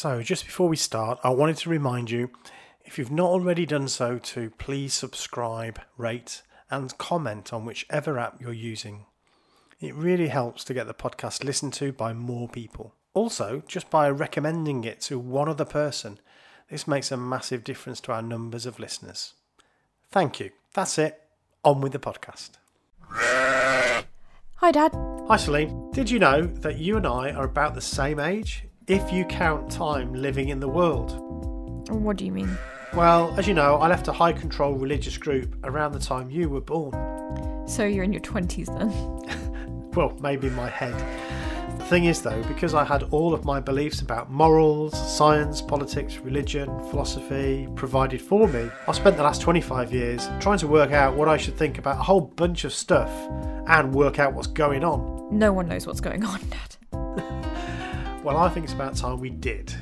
So, just before we start, I wanted to remind you if you've not already done so, to please subscribe, rate, and comment on whichever app you're using. It really helps to get the podcast listened to by more people. Also, just by recommending it to one other person, this makes a massive difference to our numbers of listeners. Thank you. That's it. On with the podcast. Hi, Dad. Hi, Celine. Did you know that you and I are about the same age if you count time living in the world? What do you mean? Well, as you know, I left a high control religious group around the time you were born. So you're in your 20s then? Well, maybe in my head. The thing is, though, because I had all of my beliefs about morals, science, politics, religion, philosophy provided for me, I spent the last 25 years trying to work out what I should think about a whole bunch of stuff and work out what's going on. No one knows what's going on, Dad. Well, I think it's about time we did.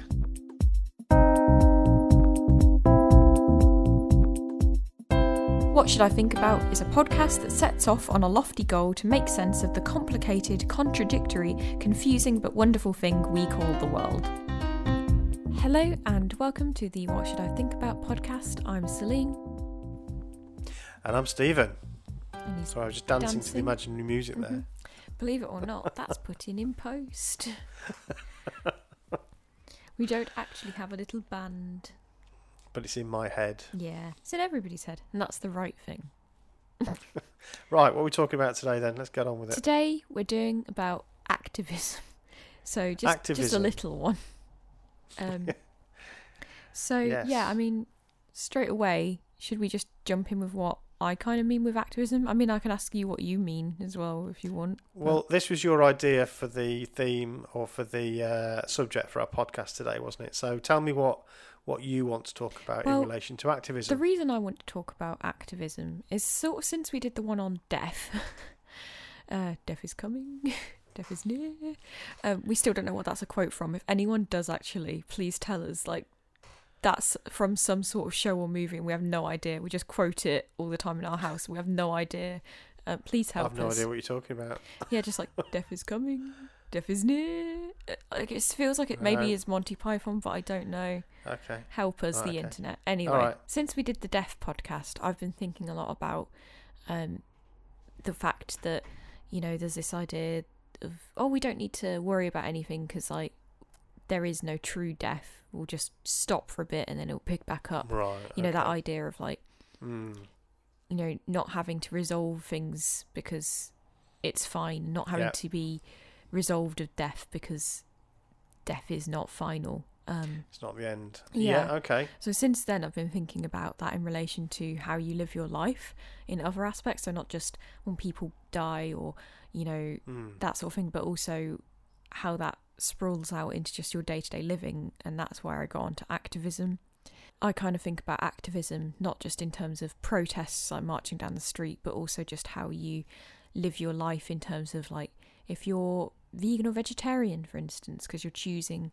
What Should I Think About is a podcast that sets off on a lofty goal to make sense of the complicated, contradictory, confusing, but wonderful thing we call the world. Hello, and welcome to the What Should I Think About podcast. I'm Celine. And I'm Stephen. And he's I was just dancing, to the imaginary music mm-hmm. there. Believe it or not, that's putting in post. we don't actually have a little band. But it's in my head. Yeah, it's in everybody's head, and that's the right thing. Right, what are we talking about today then? Let's get on with it. Today we're doing about activism. So just just a little one. Um, so Yes. yeah, I mean, straight away, should we just jump in with what I kind of mean with activism? I mean, I can ask you what you mean as well if you want. Well, this was your idea for the theme or for the uh, subject for our podcast today, wasn't it? So tell me what what you want to talk about Well, in relation to activism. The reason I want to talk about activism is sort of since we did the one on death. uh, death is coming. death is near. Um, we still don't know what that's a quote from. If anyone does actually, please tell us. Like, that's from some sort of show or movie, and we have no idea. We just quote it all the time in our house. We have no idea. Uh, please help us. I have no us. idea what you're talking about. Yeah, just like death is coming. Death is near. Uh, Like it feels like it maybe Right. is Monty Python, but I don't know Okay. help us Right, the okay. internet anyway Alright. since we did the deaf podcast i've been thinking a lot about um the fact that you know there's this idea of oh we don't need to worry about anything because like there is no true death we'll just stop for a bit and then it'll pick back up Right. you know that idea of like Mm, you know not having to resolve things because it's fine not having Yeah. to be resolved of death because death is not final um it's not the end. Yeah. yeah okay. So since then, I've been thinking about that in relation to how you live your life in other aspects. So not just when people die or you know Mm. that sort of thing, but also how that sprawls out into just your day to day living. And that's where I got onto activism. I kind of think about activism not just in terms of protests like marching down the street, but also just how you live your life in terms of like if you're vegan or vegetarian, for instance, because you're choosing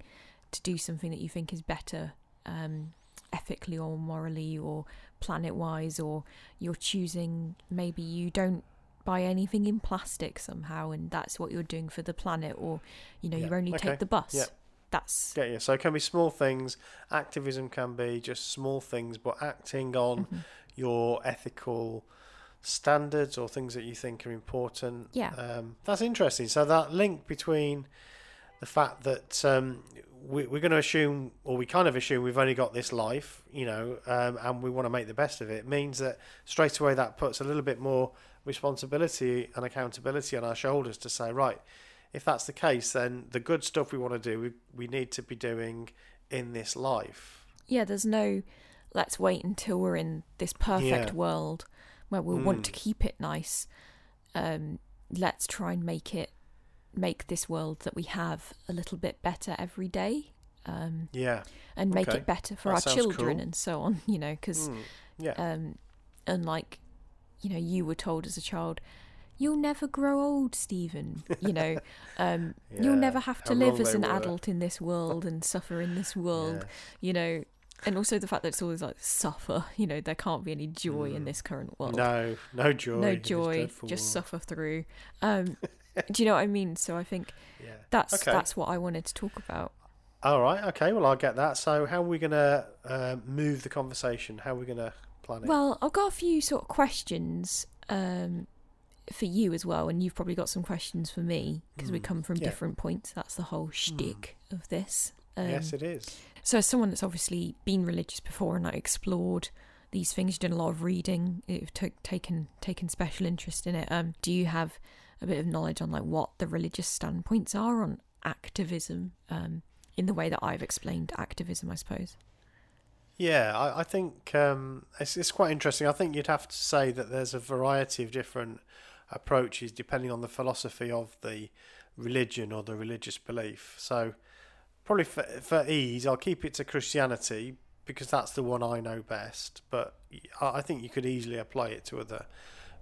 to do something that you think is better um, ethically or morally or planet wise, or you're choosing maybe you don't buy anything in plastic somehow and that's what you're doing for the planet, or you know, Yeah, you only okay, take the bus. yeah. That's Yeah, yeah. So it can be small things. Activism can be just small things, but acting on Mhm. your ethical standards or things that you think are important. Yeah. Um, that's interesting. So that link between the fact that um, we, we're going to assume, or we kind of assume, we've only got this life, you know, um, and we want to make the best of it, means that straight away that puts a little bit more responsibility and accountability on our shoulders to say, right, if that's the case, then the good stuff we want to do, we, we need to be doing in this life. yeah, there's no let's wait until we're in this perfect Yeah. world where we'll want to Mm. keep it nice. Um, let's try and make it make this world that we have a little bit better every day. Um, Yeah. and make Okay. it better for That our children cool. and so on, you know, because Mm. Yeah. um, unlike you know you were told as a child you'll never grow old stephen you know um, you'll never have to live as an were. adult in this world and suffer in this world Yeah. you know and also the fact that it's always like suffer you know there can't be any joy in Mm. this current world No, no joy. no joy just suffer through um, do you know what i mean so i think Yeah. that's Okay. that's what i wanted to talk about All right. Okay. Well, I'll get that. So, how are we going to uh, move the conversation? How are we going to plan it? Well, I've got a few sort of questions um, for you as well, and you've probably got some questions for me because we Mm, come from yeah. different points. That's the whole shtick of this. Um, yes, it is. So, as someone that's obviously been religious before and like explored these things, you've done a lot of reading, you've took taken taken special interest in it. Um, do you have a bit of knowledge on like what the religious standpoints are on activism? Um, in the way that I've explained activism, I suppose. Yeah, I, I think um, it's, it's quite interesting. I think you'd have to say that there's a variety of different approaches depending on the philosophy of the religion or the religious belief. So, probably for, for ease, I'll keep it to Christianity because that's the one I know best. But I think you could easily apply it to other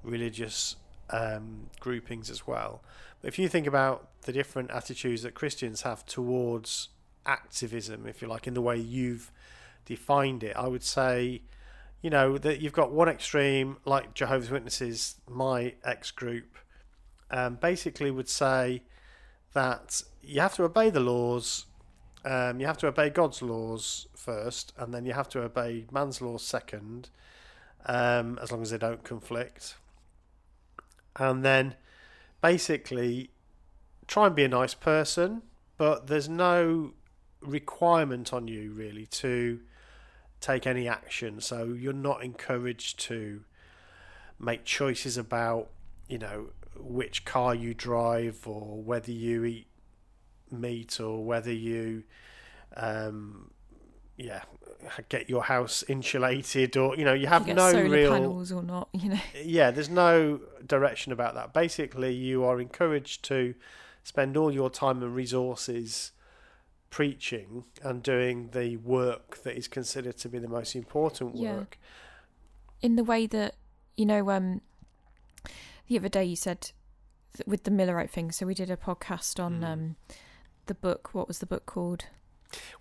religious um, groupings as well. But if you think about the different attitudes that Christians have towards activism, if you like, in the way you've defined it, I would say, you know, that you've got one extreme, like Jehovah's Witnesses, my ex group, um, basically would say that you have to obey the laws, um, you have to obey God's laws first, and then you have to obey man's laws second, um, as long as they don't conflict. And then basically try and be a nice person, but there's no requirement on you really to take any action. So you're not encouraged to make choices about, you know, which car you drive or whether you eat meat or whether you, um, yeah, get your house insulated or you know you have you no real panels or not, you know. yeah, there's no direction about that. Basically, you are encouraged to spend all your time and resources preaching and doing the work that is considered to be the most important work. Yeah. in the way that you know um the other day you said th- with the millerite thing so we did a podcast on Mm. um the book what was the book called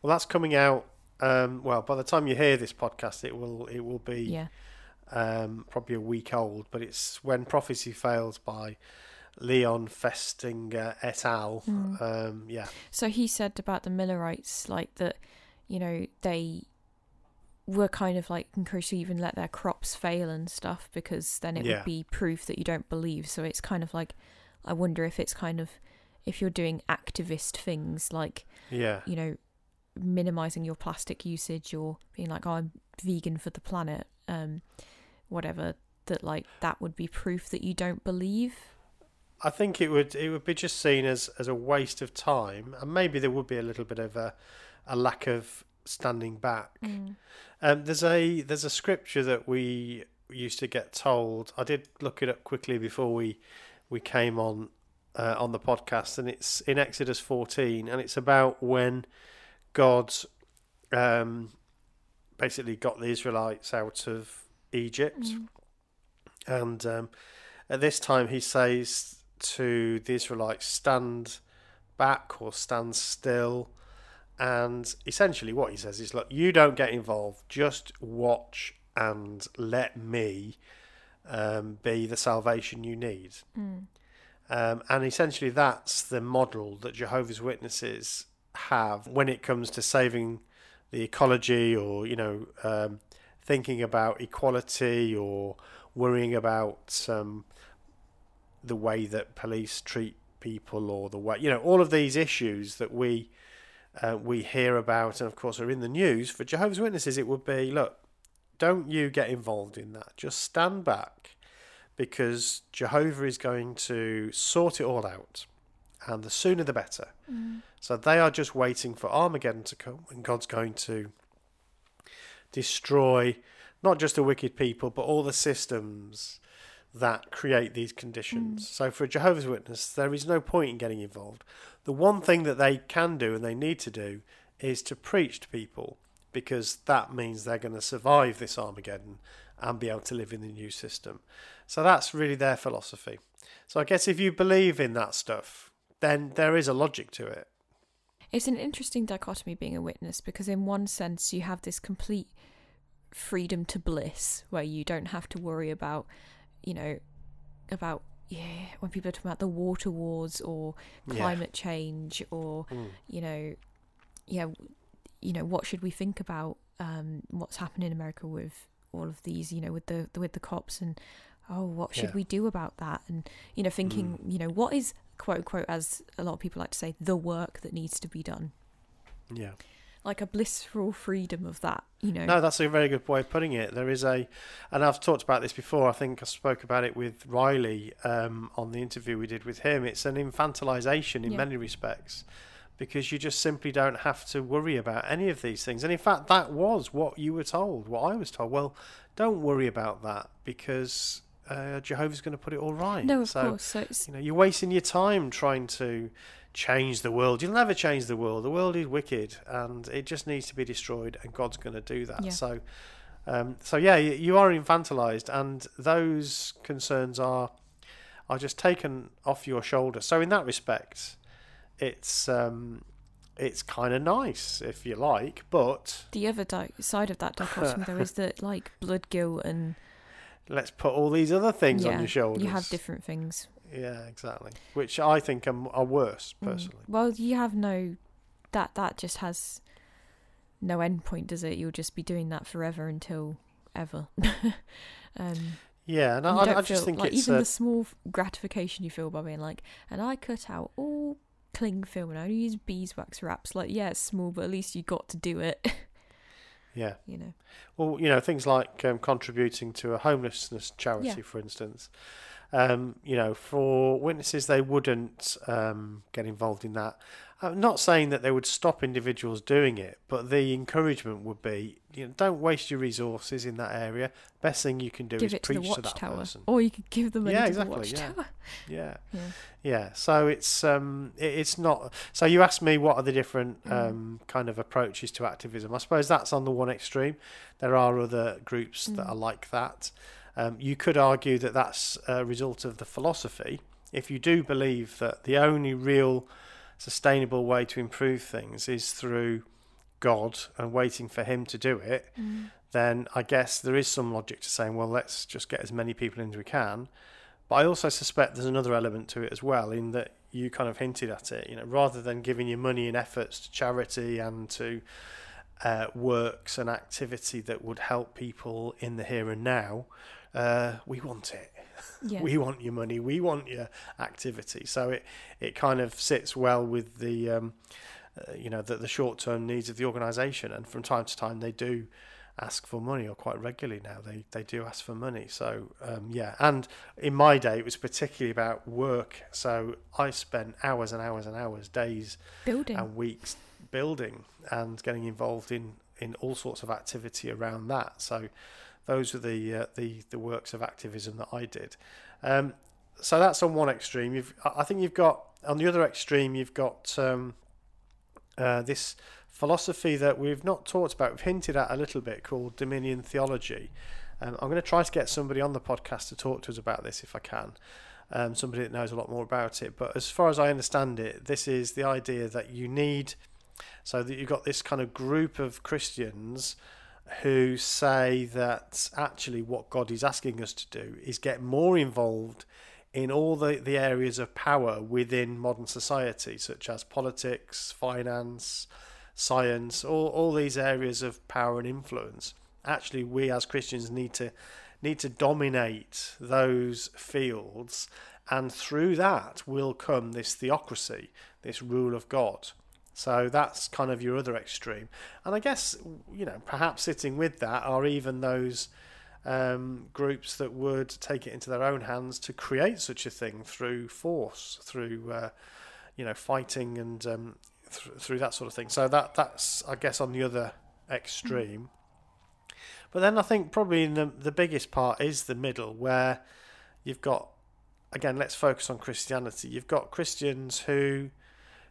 Well, that's coming out. Um, well, by the time you hear this podcast, it will it will be yeah um, probably a week old. But it's when prophecy fails by Leon Festinger et al. Mm. Um, yeah, so he said about the millerites like that you know they were kind of like encouraged to even let their crops fail and stuff because then it Yeah. would be proof that you don't believe so it's kind of like i wonder if it's kind of if you're doing activist things like yeah, you know, minimizing your plastic usage or being like, oh, I'm vegan for the planet, um, whatever, that like that would be proof that you don't believe. I think it would it would be just seen as, as a waste of time, and maybe there would be a little bit of a, a lack of standing back. Um, there's a there's a scripture that we used to get told. I did look it up quickly before we we came on uh, on the podcast, and it's in Exodus 14, and it's about when God um, basically got the Israelites out of Egypt, Mm. and um, at this time he says to the Israelites, "Stand back or stand still." And essentially, what he says is, "Look, you don't get involved. Just watch and let me um, be the salvation you need." Mm. Um, and essentially, that's the model that Jehovah's Witnesses have when it comes to saving the ecology, or you know, um, thinking about equality, or worrying about um, the way that police treat people, or the way you know, all of these issues that we uh, we hear about, and of course are in the news. For Jehovah's Witnesses, it would be look, don't you get involved in that. Just stand back because Jehovah is going to sort it all out, and the sooner the better. Mm. So they are just waiting for Armageddon to come, and God's going to destroy not just the wicked people, but all the systems that create these conditions. Mm. So for a Jehovah's Witness, there is no point in getting involved. The one thing that they can do and they need to do is to preach to people because that means they're going to survive this Armageddon and be able to live in the new system. So that's really their philosophy. So I guess if you believe in that stuff, then there is a logic to it. It's an interesting dichotomy being a witness because, in one sense, you have this complete freedom to bliss where you don't have to worry about, you know, about, yeah, when people are talking about the water wars or Yeah. climate change or, Mm. you know, yeah, you know, what should we think about um, what's happened in America with all of these, you know, with the with the cops and oh, what should Yeah. we do about that? And you know, thinking, Mm. you know, what is quote unquote, as a lot of people like to say, the work that needs to be done, Yeah. Like a blissful freedom of that, you know. No, that's a very good way of putting it. There is a, and I've talked about this before. I think I spoke about it with Riley um, on the interview we did with him. It's an infantilization in Yeah. many respects because you just simply don't have to worry about any of these things. And in fact, that was what you were told, what I was told. Well, don't worry about that because uh, Jehovah's going to put it all right. no, of so, course. So it's you know, you're wasting your time trying to change the world. You'll never change the world. The world is wicked, and it just needs to be destroyed. And God's going to do that. Yeah. So, um, so yeah, you, are infantilized, and those concerns are are just taken off your shoulder. So in that respect, it's um, it's kind of nice if you like, but the other di- side of that dichotomy, though, is that like blood guilt and let's put all these other things on your shoulders. you have different things. Yeah, exactly. Which I think are, are worse Mm. personally. Well, you have no that that just has no end point, does it? You'll just be doing that forever until ever. um, Yeah, and you I, don't I just think like it's even a, the small gratification you feel by being like, and I cut out all cling film and I only use beeswax wraps. Like, yeah, it's small, but at least you got to do it. yeah. you know. Well, you know, things like um, contributing to a homelessness charity, Yeah. for instance. Um, you know, for witnesses, they wouldn't um, get involved in that. I'm not saying that they would stop individuals doing it, but the encouragement would be, you know, don't waste your resources in that area. Best thing you can do give is it to the preach to, that person. or you could give them Yeah, exactly, the yeah. Yeah, Yeah. yeah. So it's um, it, it's not. So you asked me what are the different Mm. um, kind of approaches to activism. I suppose that's on the one extreme. There are other groups that Mm. are like that. Um, you could argue that that's a result of the philosophy. If you do believe that the only real sustainable way to improve things is through God and waiting for Him to do it, Mm. then I guess there is some logic to saying, well, let's just get as many people in as we can. But I also suspect there's another element to it as well, in that you kind of hinted at it. You know, rather than giving your money and efforts to charity and to uh, works and activity that would help people in the here and now, uh, we want it. Yeah. We want your money. We want your activity. So it it kind of sits well with the um, uh, you know the, the short term needs of the organisation. And from time to time, they do ask for money, or quite regularly now they they do ask for money. So um, yeah, and in my day, it was particularly about work. So I spent hours and hours and hours, days Building. and weeks building and getting involved in in all sorts of activity around that. So those are the uh, the the works of activism that I did. Um, so that's on one extreme. You've I think you've got on the other extreme you've got um, uh, this philosophy that we've not talked about. We've hinted at a little bit called Dominion theology. Um, I'm going to try to get somebody on the podcast to talk to us about this if I can. Um, somebody that knows a lot more about it. But as far as I understand it, this is the idea that you need, so that you've got this kind of group of Christians who say that actually what God is asking us to do is get more involved in all the, the areas of power within modern society, such as politics, finance, science, all, all these areas of power and influence. Actually, we as Christians need to need to dominate those fields, and through that will come this theocracy, this rule of God. So that's kind of your other extreme. And I guess, you know, perhaps sitting with that are even those um, groups that would take it into their own hands to create such a thing through force, through, uh, you know, fighting and um, th- through that sort of thing. So that that's, I guess, on the other extreme. But then I think probably the, the biggest part is the middle, where you've got, again, let's focus on Christianity. You've got Christians who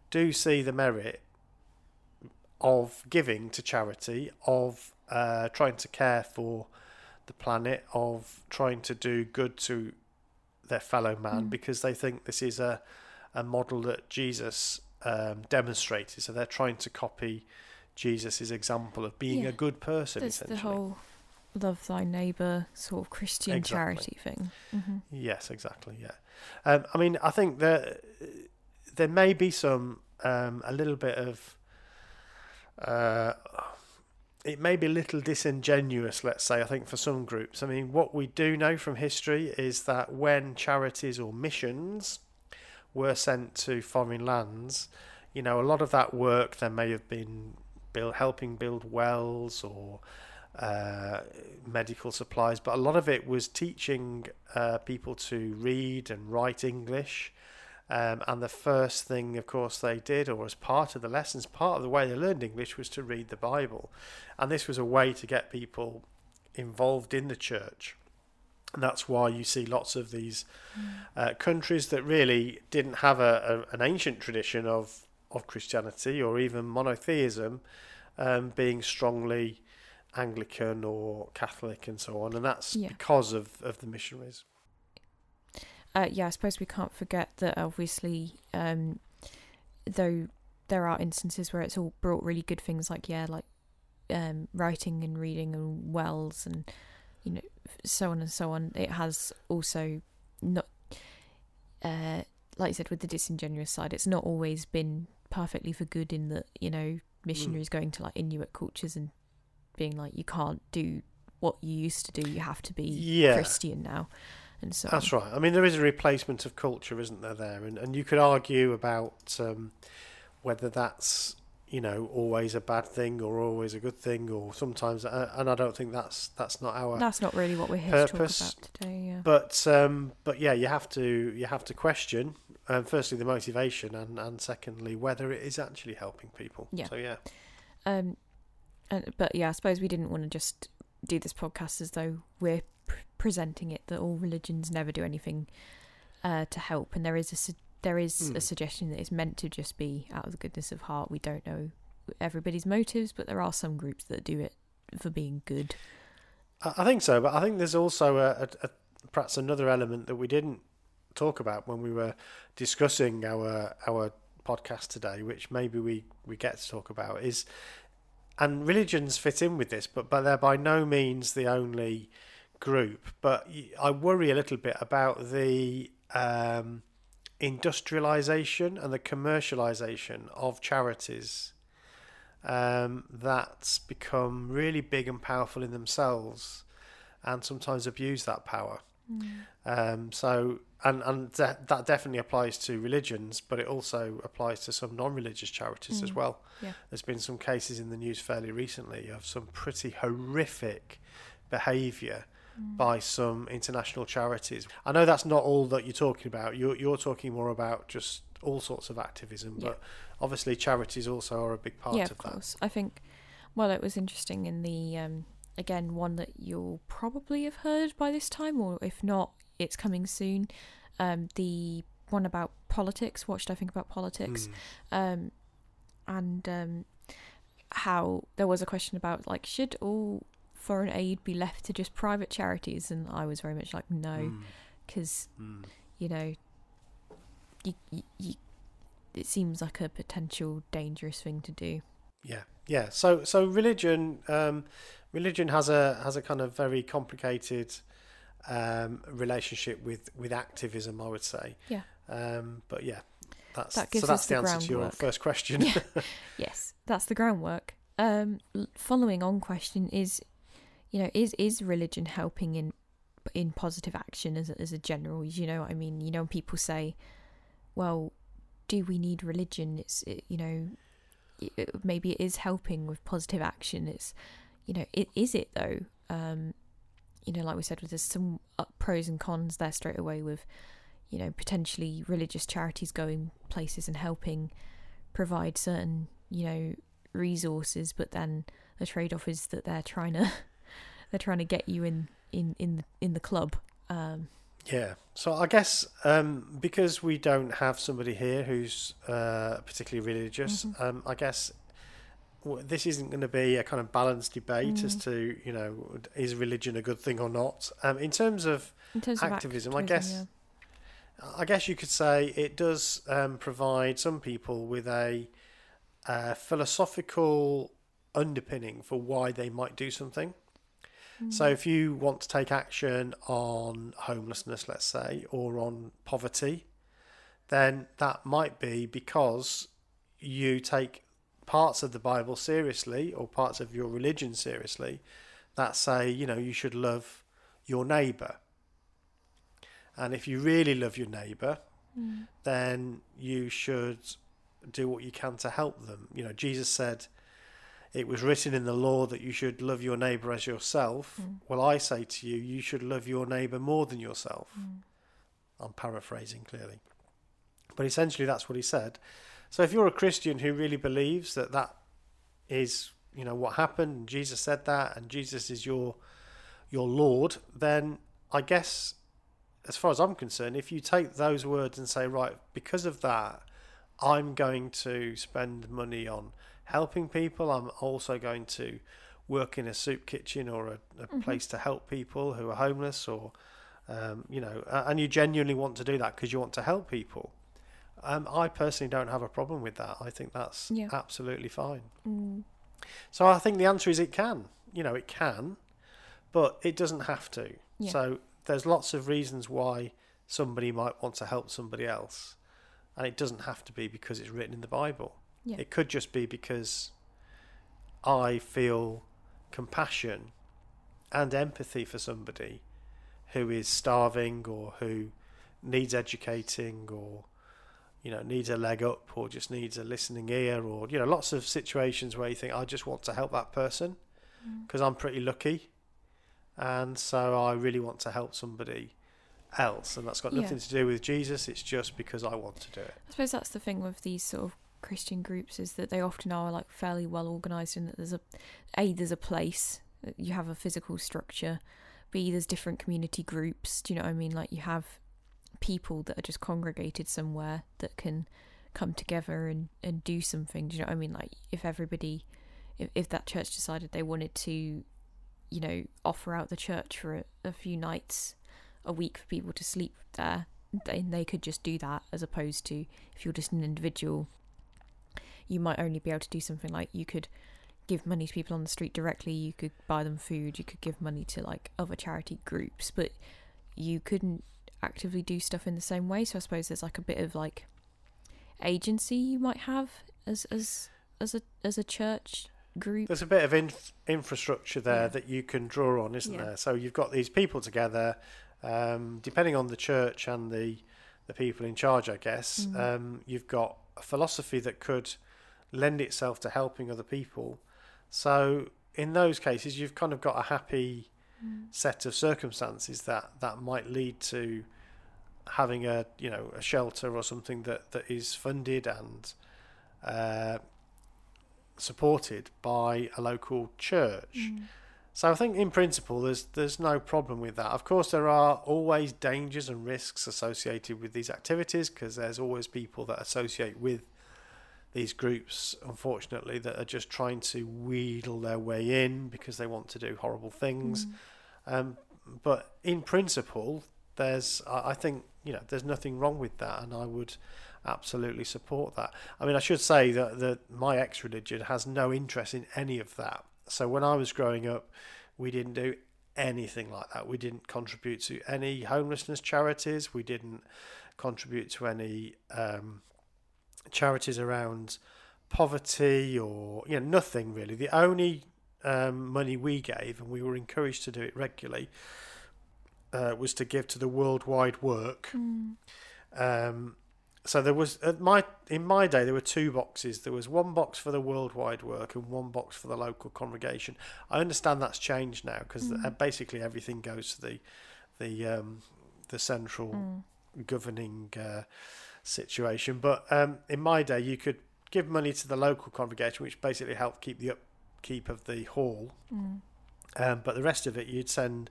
do see the merit of giving to charity, of uh, trying to care for the planet, of trying to do good to their fellow man, Mm. because they think this is a, a model that Jesus um, demonstrated. So they're trying to copy Jesus' example of being Yeah. a good person, There's the whole love thy neighbour sort of Christian Exactly. charity thing. hmm Yes, exactly. Yeah, um, I mean, I think that there may be some um, a little bit of uh, it may be a little disingenuous, let's say, I think, for some groups. I mean, what we do know from history is that when charities or missions were sent to foreign lands, you know, a lot of that work there may have been build, helping build wells or uh, medical supplies, but a lot of it was teaching uh, people to read and write English. Um, and the first thing, of course, they did, or as part of the lessons, part of the way they learned English was to read the Bible. And this was a way to get people involved in the church. And that's why you see lots of these uh, countries that really didn't have a, a, an ancient tradition of, of Christianity or even monotheism um, being strongly Anglican or Catholic and so on. And that's Yeah. because of, of the missionaries. Uh, yeah, I suppose we can't forget that obviously, um, though there are instances where it's all brought really good things like yeah, like um, writing and reading and wells and you know so on and so on. It has also not, uh, like I said, with the disingenuous side, it's not always been perfectly for good in that you know missionaries going to like Inuit cultures and being like you can't do what you used to do. You have to be Yeah. Christian now, and so on. That's right. I mean, there is a replacement of culture, isn't there? There, and and you could argue about um, whether that's you know always a bad thing or always a good thing, or sometimes. Uh, and I don't think that's that's not our. That's not really what we're here purpose, to talk about today. Yeah. But um, but yeah, you have to you have to question. Um, firstly, the motivation, and, and secondly, whether it is actually helping people. Yeah. So yeah, Um, and, but yeah, I suppose we didn't want to just do this podcast as though we're presenting it that all religions never do anything uh, to help, and there is a su- there is Hmm. a suggestion that it's meant to just be out of the goodness of heart. We don't know everybody's motives, but there are some groups that do it for being good. I, I think so. But I think there's also a, a, a perhaps another element that we didn't talk about when we were discussing our our podcast today, which maybe we we get to talk about is, and religions fit in with this, but but they're by no means the only group. But I worry a little bit about the um, industrialization and the commercialization of charities um, that's become really big and powerful in themselves and sometimes abuse that power. Um, so, and, and that that definitely applies to religions, but it also applies to some non religious charities as Mm. well. Yeah. There's been some cases in the news fairly recently of some pretty horrific behaviour by some international charities. I know that's not all that you're talking about. You're, you're talking more about just all sorts of activism, Yeah. but obviously charities also are a big part yeah, of, of that. course. I think. Well, it was interesting in the um, again one that you'll probably have heard by this time, or if not, it's coming soon. Um, the one about politics. What should I think about politics? Mm. Um, and um, how there was a question about like should all foreign aid be left to just private charities? And I was very much like no, Mm. because Mm. you know, you, you, you, it seems like a potential dangerous thing to do. Yeah, yeah. So so religion um, religion has a has a kind of very complicated um, relationship with with activism, I would say. Yeah. Um, but yeah, that's That so that's the, the answer to your first question. Yeah. Yes, that's the groundwork. Um, following on question is, you know, is is religion helping in in positive action as as a general? You know, I mean, you know, people say, "Well, do we need religion?" It's it, you know, it- maybe it is helping with positive action. It's you know, it is it though. Um, you know, like we said, there's some uh, pros and cons there straight away with, you know, potentially religious charities going places and helping provide certain, you know, resources, but then the trade off is that they're trying to they're trying to get you in in in the, in the club. Um, Yeah. So I guess um, because we don't have somebody here who's uh, particularly religious, Mhm. um, I guess this isn't going to be a kind of balanced debate as Mm. to you know is religion a good thing or not. Um, in terms of in terms of Activism, I activism, I guess you could say it does um, provide some people with a uh, philosophical underpinning for why they might do something. So if you want to take action on homelessness, let's say, or on poverty, then that might be because you take parts of the Bible seriously or parts of your religion seriously that say, you know, you should love your neighbour. And if you really love your neighbour, Mm. then you should do what you can to help them. You know, Jesus said, It was written in the law that you should love your neighbour as yourself. Mm. Well, I say to you, you should love your neighbour more than yourself. Mm. I'm paraphrasing clearly. But essentially, that's what he said. So if you're a Christian who really believes that that is, you know, what happened, and Jesus said that, and Jesus is your your Lord, then I guess, as far as I'm concerned, if you take those words and say, right, because of that, I'm going to spend money on helping people. I'm also going to work in a soup kitchen or a, a Mhm. place to help people who are homeless or um, you know, and you genuinely want to do that because you want to help people. Um, I personally don't have a problem with that. I think that's Yeah. absolutely fine. Mm. So I think the answer is it can. You know, it can, but it doesn't have to. Yeah. So there's lots of reasons why somebody might want to help somebody else, and it doesn't have to be because it's written in the Bible. Yeah. It could just be because I feel compassion and empathy for somebody who is starving or who needs educating or you know needs a leg up or just needs a listening ear or you know lots of situations where you think I just want to help that person Mm. because I'm pretty lucky and so I really want to help somebody else and that's got Yeah. nothing to do with Jesus it's just because I want to do it I suppose that's the thing with these sort of Christian groups is that they often are like fairly well organized and that there's a a there's a place uh, you have a physical structure b there's different community groups do you know what I mean? Like you have people that are just congregated somewhere that can come together and and do something do you know what I mean? Like if everybody if, if that church decided they wanted to you know offer out the church for a, a few nights a week for people to sleep there then they could just do that as opposed to if you're just an individual you might only be able to do something like you could give money to people on the street directly you could buy them food you could give money to like other charity groups but you couldn't actively do stuff in the same way so i suppose there's like a bit of like agency you might have as as as a as a church group There's a bit of inf- infrastructure there Yeah. that you can draw on, isn't Yeah. there? So you've got these people together, um, depending on the church and the the people in charge, I guess. Mhm. Um, you've got a philosophy that could lend itself to helping other people. So in those cases, you've kind of got a happy Mm. set of circumstances that that might lead to having a you know a shelter or something that that is funded and uh, supported by a local church. Mm. So I think in principle there's there's no problem with that. Of course there are always dangers and risks associated with these activities because there's always people that associate with these groups unfortunately that are just trying to wheedle their way in because they want to do horrible things. Mm. Um, but in principle, there's I think you know there's nothing wrong with that, and I would absolutely support that. I mean, I should say that that my ex-religion has no interest in any of that. So when I was growing up, we didn't do anything like that. We didn't contribute to any homelessness charities. We didn't contribute to any um, charities around poverty or you know nothing really. The only um, money we gave, and we were encouraged to do it regularly, uh, was to give to the Worldwide Work. Mm. Um, so there was at my in my day there were two boxes. There was one box for the Worldwide Work and one box for the local congregation. I understand that's changed now because Mm. basically everything goes to the the um, the central Mm. governing uh, situation. But um, in my day, you could give money to the local congregation, which basically helped keep the upkeep of the hall. Mm. Um, but the rest of it, you'd send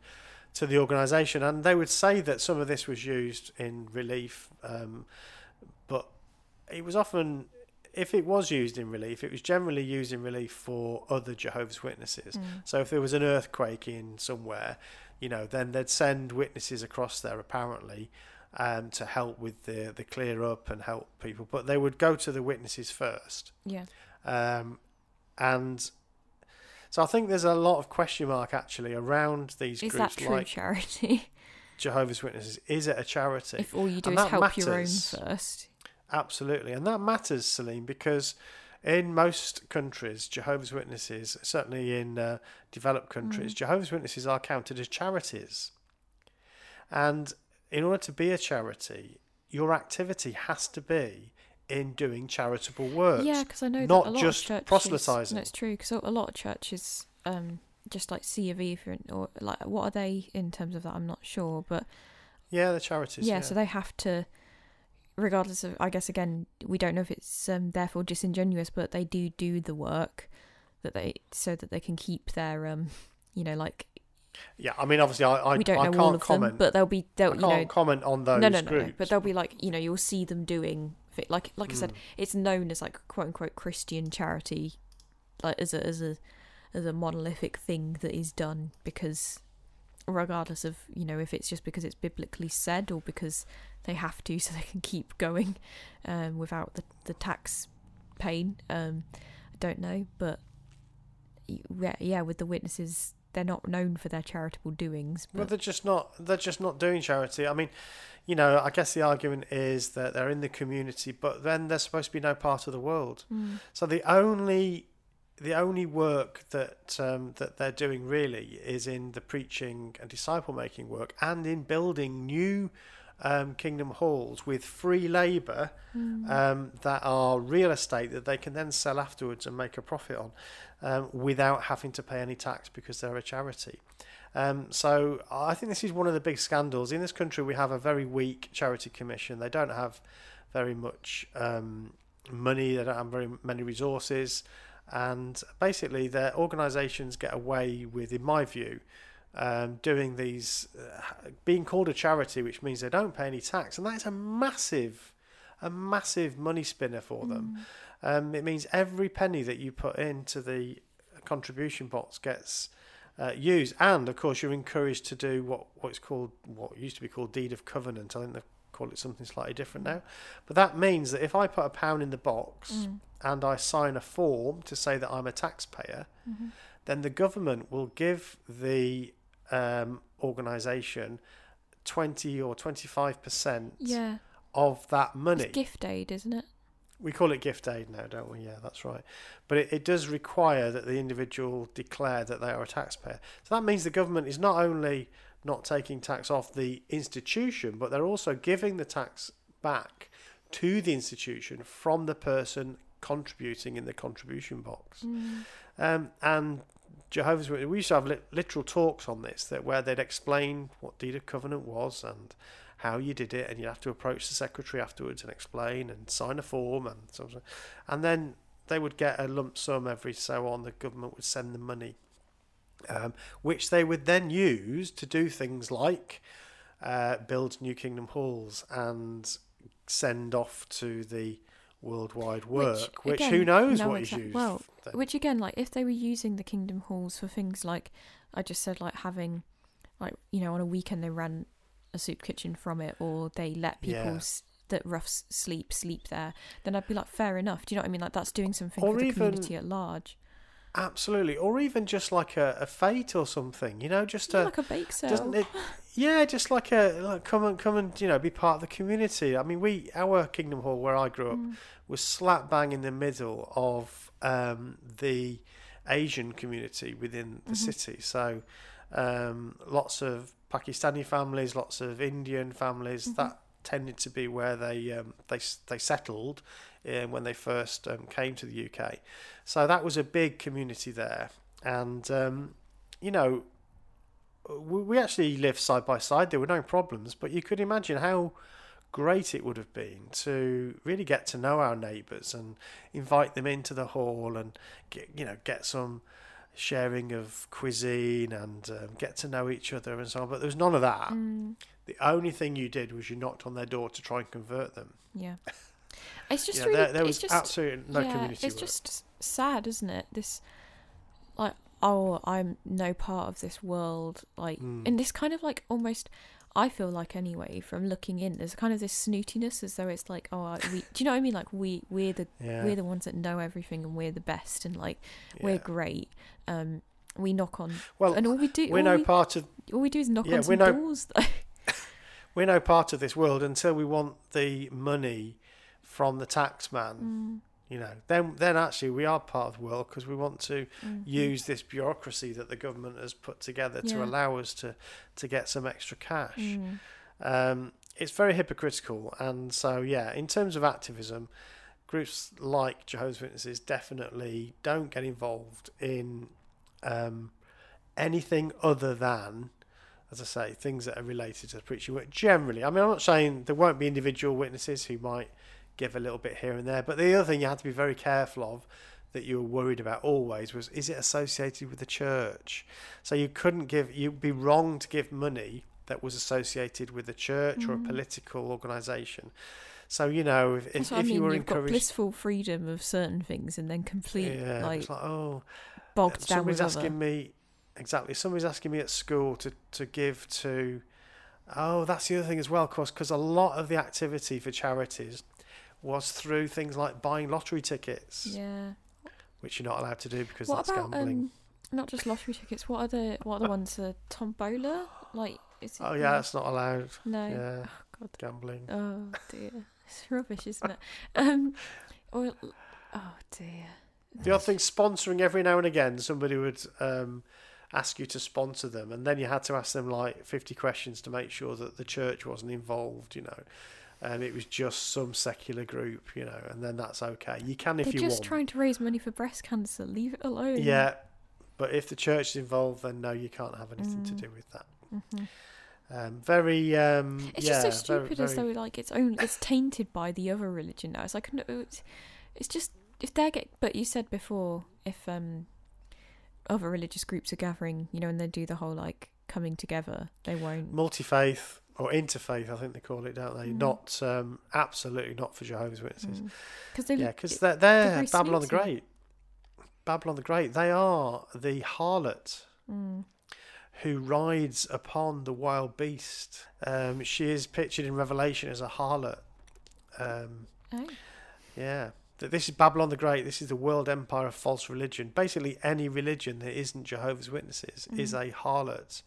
to the organisation, and they would say that some of this was used in relief, um, but it was often. If it was used in relief, it was generally used in relief for other Jehovah's Witnesses. Mm. So if there was an earthquake in somewhere, you know, then they'd send witnesses across there apparently um, to help with the the clear up and help people. But they would go to the witnesses first, Yeah. um, and so I think there's a lot of question mark actually around these Is that groups true like charity? Jehovah's Witnesses. Is it a charity? if all you do And is help your own first. Absolutely, and that matters, Celine, because in most countries, Jehovah's Witnesses, certainly in uh, developed countries, Mm. Jehovah's Witnesses are counted as charities. And in order to be a charity, your activity has to be in doing charitable work. Yeah, because I know not that a lot just of churches, proselytising. No, it's true because a lot of churches, um, just like C of E, or like what are they in terms of that? I'm not sure, but Yeah, the charities. yeah, Yeah, so they have to, regardless of, I guess again, we don't know if it's um, therefore disingenuous, but they do do the work that they so that they can keep their um, you know, like yeah. I mean, obviously, I, I, we don't I know can't all of comment. them, but they'll be I they'll can't you know comment on those no, no, no, groups. no, but they'll be like you know you'll see them doing like like I said, Mm. it's known as like quote unquote Christian charity, like as a as a as a monolithic thing that is done because regardless of you know if it's just because it's biblically said or because they have to so they can keep going um, without the the tax pain. Um, I don't know, but yeah, yeah, with the witnesses. They're not known for their charitable doings, Well, but they're just not. They're just not doing charity. I mean, you know, I guess the argument is that they're in the community, but then they're supposed to be no part of the world. Mm. So the only, the only work that um, that they're doing really is in the preaching and disciple making work, and in building new um, kingdom halls with free labour Mm. um, that are real estate that they can then sell afterwards and make a profit on um, without having to pay any tax because they're a charity. Um, so I think this is one of the big scandals. In this country, we have a very weak charity commission. They don't have very much um, money, they don't have very many resources. And basically, their organisations get away with, in my view, um, doing these, uh, being called a charity, which means they don't pay any tax. And that is a massive a massive money spinner for them. Um, it means every penny that you put into the contribution box gets uh, used, and of course you're encouraged to do what what's called what used to be called deed of covenant. I think they call it something slightly different now, but that means that if I put a pound in the box Mm. and I sign a form to say that I'm a taxpayer, Mhm. then the government will give the um, organisation twenty or twenty five percent Yeah, of that money. it's gift aid, isn't it? We call it gift aid now, don't we? Yeah, that's right. But it, it does require that the individual declare that they are a taxpayer. So that means the government is not only not taking tax off the institution, but they're also giving the tax back to the institution from the person contributing in the contribution box. Mm. Um, and Jehovah's we used to have lit- literal talks on this, that where they'd explain what deed of covenant was and how you did it, and you'd have to approach the secretary afterwards and explain and sign a form and so on. And then they would get a lump sum every so on. The government would send them money, um, which they would then use to do things like uh, build new kingdom halls and send off to the worldwide work, which, who again, knows no what is used. well, then. Which again, like if they were using the kingdom halls for things like I just said, like having, like you know, on a weekend they ran a soup kitchen from it, or they let people Yeah. s- that roughs sleep sleep there, then I'd be like, fair enough. Do you know what I mean? Like that's doing something Or for the even- community at large. Absolutely, or even just like a, a fete or something, you know, just Yeah, a like a bake sale. doesn't it? Yeah, just like a like come and come and you know be part of the community. I mean, we our Kingdom Hall where I grew up Mm. was slap bang in the middle of um, the Asian community within the Mhm. city. So um, lots of Pakistani families, lots of Indian families. Mhm. That tended to be where they um, they they settled uh, when they first um, came to the UK. So that was a big community there, and um, you know we we actually lived side by side. There were no problems, but you could imagine how great it would have been to really get to know our neighbours and invite them into the hall and get you know get some sharing of cuisine and um, get to know each other and so on. But there was none of that. Mm, The only thing you did was you knocked on their door to try and convert them. yeah. It's just Yeah, really. there, there was it's just, absolutely no yeah, community It's work. just sad, isn't it? This, like, oh, I'm no part of this world. Like, Mm. and this kind of like almost, I feel like anyway, from looking in, there's kind of this snootiness as though it's like, oh, we, do you know what I mean? Like, we we're the yeah, we're the ones that know everything and we're the best and like we're great. Um, we knock on, Well, and all we do, we're no we, part of all we do is knock yeah, on we're some no- doors. Though. we're no part of this world until we want the money from the tax man Mm, You know, then then actually we are part of the world because we want to Mhm. use this bureaucracy that the government has put together to allow us to to get some extra cash. Mm. Um, it's very hypocritical, and so yeah, in terms of activism, groups like Jehovah's Witnesses definitely don't get involved in um, anything other than, as I say, things that are related to the preaching work. Generally, I mean, I'm not saying there won't be individual witnesses who might give a little bit here and there, but the other thing you have to be very careful of that you were worried about always was is it associated with the church? So you couldn't give, you'd be wrong to give money that was associated with a church or a Mm. political organisation. So you know, if, That's if, I mean. you were You've got encouraged, blissful freedom of certain things, and then complete yeah, like like oh, bogged down somebody's with asking other. me exactly. Somebody's asking me at school to to give to. Oh, that's the other thing as well, of course, because a lot of the activity for charities was through things like buying lottery tickets, Yeah. which you're not allowed to do because What that's about gambling. um, not just lottery tickets? What are the what are the ones? Uh, tombola? Like is it? oh yeah, that's not allowed. No. Yeah, Oh God. gambling. Oh dear. It's rubbish, isn't it? Um. Or. Oh dear. The other thing, sponsoring every now and again, somebody would um, ask you to sponsor them, and then you had to ask them like 50 questions to make sure that the church wasn't involved, you know, and it was just some secular group, you know, and then that's okay. You can if They're you just want. trying to raise money for breast cancer. Leave it alone. Yeah, but if the church is involved, then no, you can't have anything to Mm. do with that. hmm Um, very, um, It's yeah, just so very- stupid, as very- though like it's only it's tainted by the other religion now. It's like it's, it's just if they're get. But you said before if um other religious groups are gathering, you know, and they do the whole like coming together, they won't. multi faith or interfaith, I think they call it, don't they? Mm. Not um, absolutely not for Jehovah's Witnesses. Because they Yeah, because they're, they're very Babylon the. Great. Babylon the Great. They are the harlot mm, who rides upon the wild beast. Um, she is pictured in Revelation as a harlot. Um, oh, yeah. Th- This is Babylon the Great. This is the world empire of false religion. Basically, any religion that isn't Jehovah's Witnesses is Mhm. a harlot.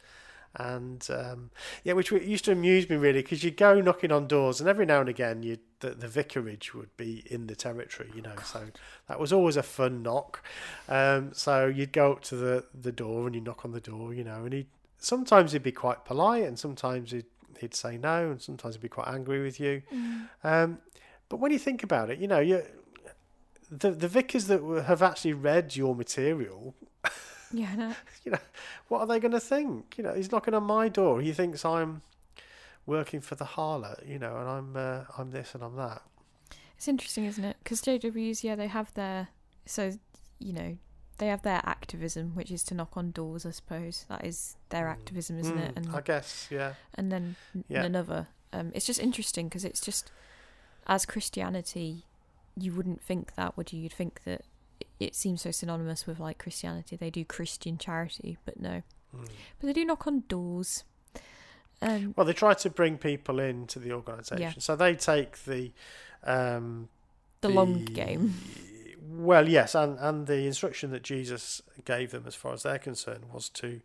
And um, yeah, which used to amuse me really because you go knocking on doors, and every now and again, you the, the vicarage would be in the territory, you know. So that was always a fun knock. Um, so you'd go up to the, the door and you knock on the door, you know, and he sometimes he'd be quite polite, and sometimes he'd he'd say no, and sometimes he'd be quite angry with you. mm, Um, but when you think about it, you know, you the the vicars that have actually read your material, yeah, no, what are they going to think? You know, he's knocking on my door. He thinks I'm working for the harlot, you know, and I'm uh, I'm this and I'm that. it's interesting, isn't it? Because JWs, yeah, they have their so you know they have their activism, which is to knock on doors. I suppose that is their Mm. activism, isn't it? Mm, And I guess, yeah. and then Yeah. another. Um, it's just interesting because it's just as Christianity, you wouldn't think that, would you? You'd think that it- seems so synonymous with like Christianity. They do Christian charity, but no. Mm. But they do knock on doors. Um, Well, they try to bring people into the organisation, so they take the um, the long game. Well, yes, and and the instruction that Jesus gave them, as far as they're concerned, was to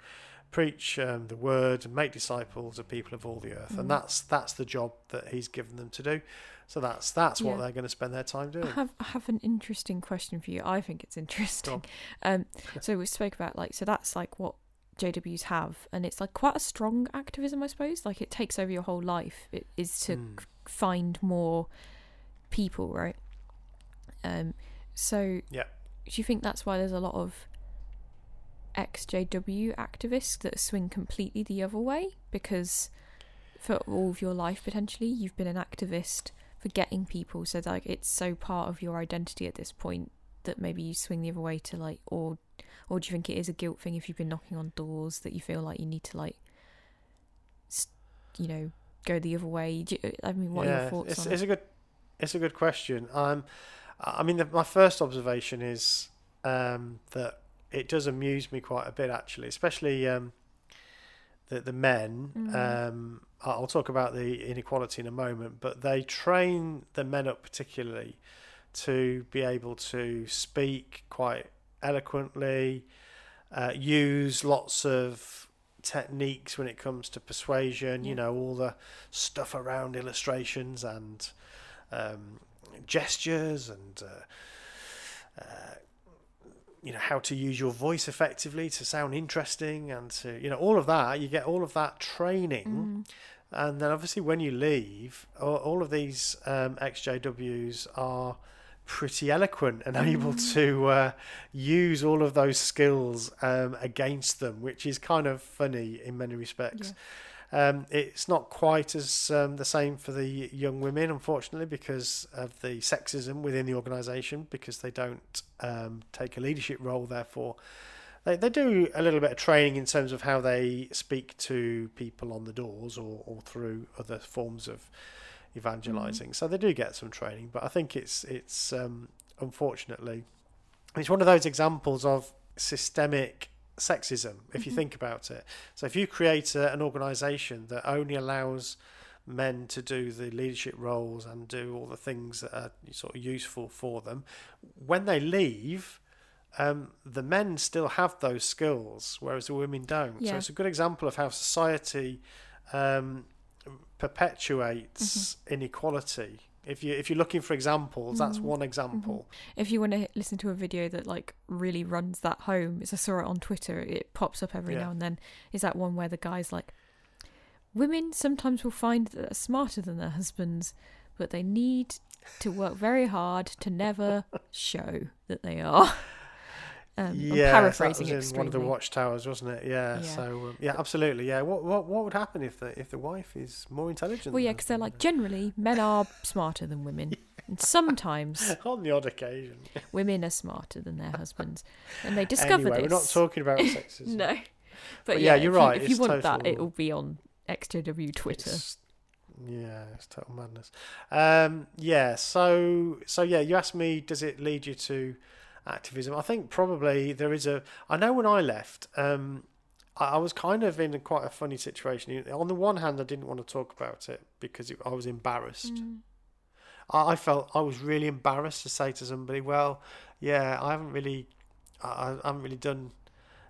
preach um, the word and make disciples of people of all the earth, Mhm. and that's that's the job that He's given them to do. So that's that's what Yeah. they're going to spend their time I doing. have I have an interesting question for you. I think it's interesting. Um, so we spoke about like so that's like what JWs have, and it's like quite a strong activism, I suppose. Like it takes over your whole life. It is to Mm. find more people, right? Um, so Yeah. do you think that's why there's a lot of ex-JW activists that swing completely the other way? Because for all of your life, potentially, you've been an activist for getting people, so like it's so part of your identity at this point that maybe you swing the other way to like, or or do you think it is a guilt thing if you've been knocking on doors that you feel like you need to like, you know, go the other way? Do you, I mean, what are your thoughts it's, on it's it? a good it's a good question. Um, I mean, the, my first observation is um, that it does amuse me quite a bit, actually, especially um, the the men. Mhm. Um, I'll talk about the inequality in a moment, but they train the men up particularly to be able to speak quite eloquently, uh, use lots of techniques when it comes to persuasion. You know, all the stuff around illustrations and um, gestures and uh, uh, you know how to use your voice effectively to sound interesting and to you know all of that you get all of that training. Mm. and then obviously when you leave all, all of these um, xjws are pretty eloquent and able to uh, use all of those skills um, against them which is kind of funny in many respects um, it's not quite as um, the same for the young women, unfortunately, because of the sexism within the organisation, because they don't um, take a leadership role. Therefore, they, they do a little bit of training in terms of how they speak to people on the doors or, or through other forms of evangelizing. So they do get some training, but I think it's it's um, unfortunately it's one of those examples of systemic sexism if you Mhm. think about it. So if you create a, an organisation that only allows men to do the leadership roles and do all the things that are sort of useful for them, when they leave, um, the men still have those skills, whereas the women don't. So it's a good example of how society um, perpetuates Mm-hmm. inequality. If you if you're looking for examples, that's Mhm. one example. If you want to listen to a video that like really runs that home, as I saw it on Twitter, it pops up every Yeah. now and then. Is that one where the guy's like, women sometimes will find that they're smarter than their husbands, but they need to work very hard to never show that they are. Um, I'm yeah, paraphrasing that was in one of the watchtowers, wasn't it? Yeah. Yeah. So um, yeah, absolutely. Yeah. What what what would happen if the if the wife is more intelligent? Well, yeah, because they're like generally men are smarter than women, and sometimes on the odd occasion. women are smarter than their husbands, and they discover anyway, this. we're not talking about sexism. No, but, But yeah, yeah, you're if right, You, if you want that, it'll be on XJW Twitter. It's- yeah, it's total madness. Um, yeah, so so yeah, you asked me, does it lead you to activism? I think probably there is a. I know when I left, um, I, I was kind of in a quite a funny situation. On the one hand, I didn't want to talk about it because it, I was embarrassed. Mm. I, I felt I was really embarrassed to say to somebody, "Well, yeah, I haven't really, I, I haven't really done